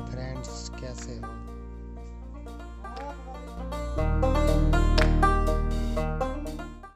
Friends कैसे हो?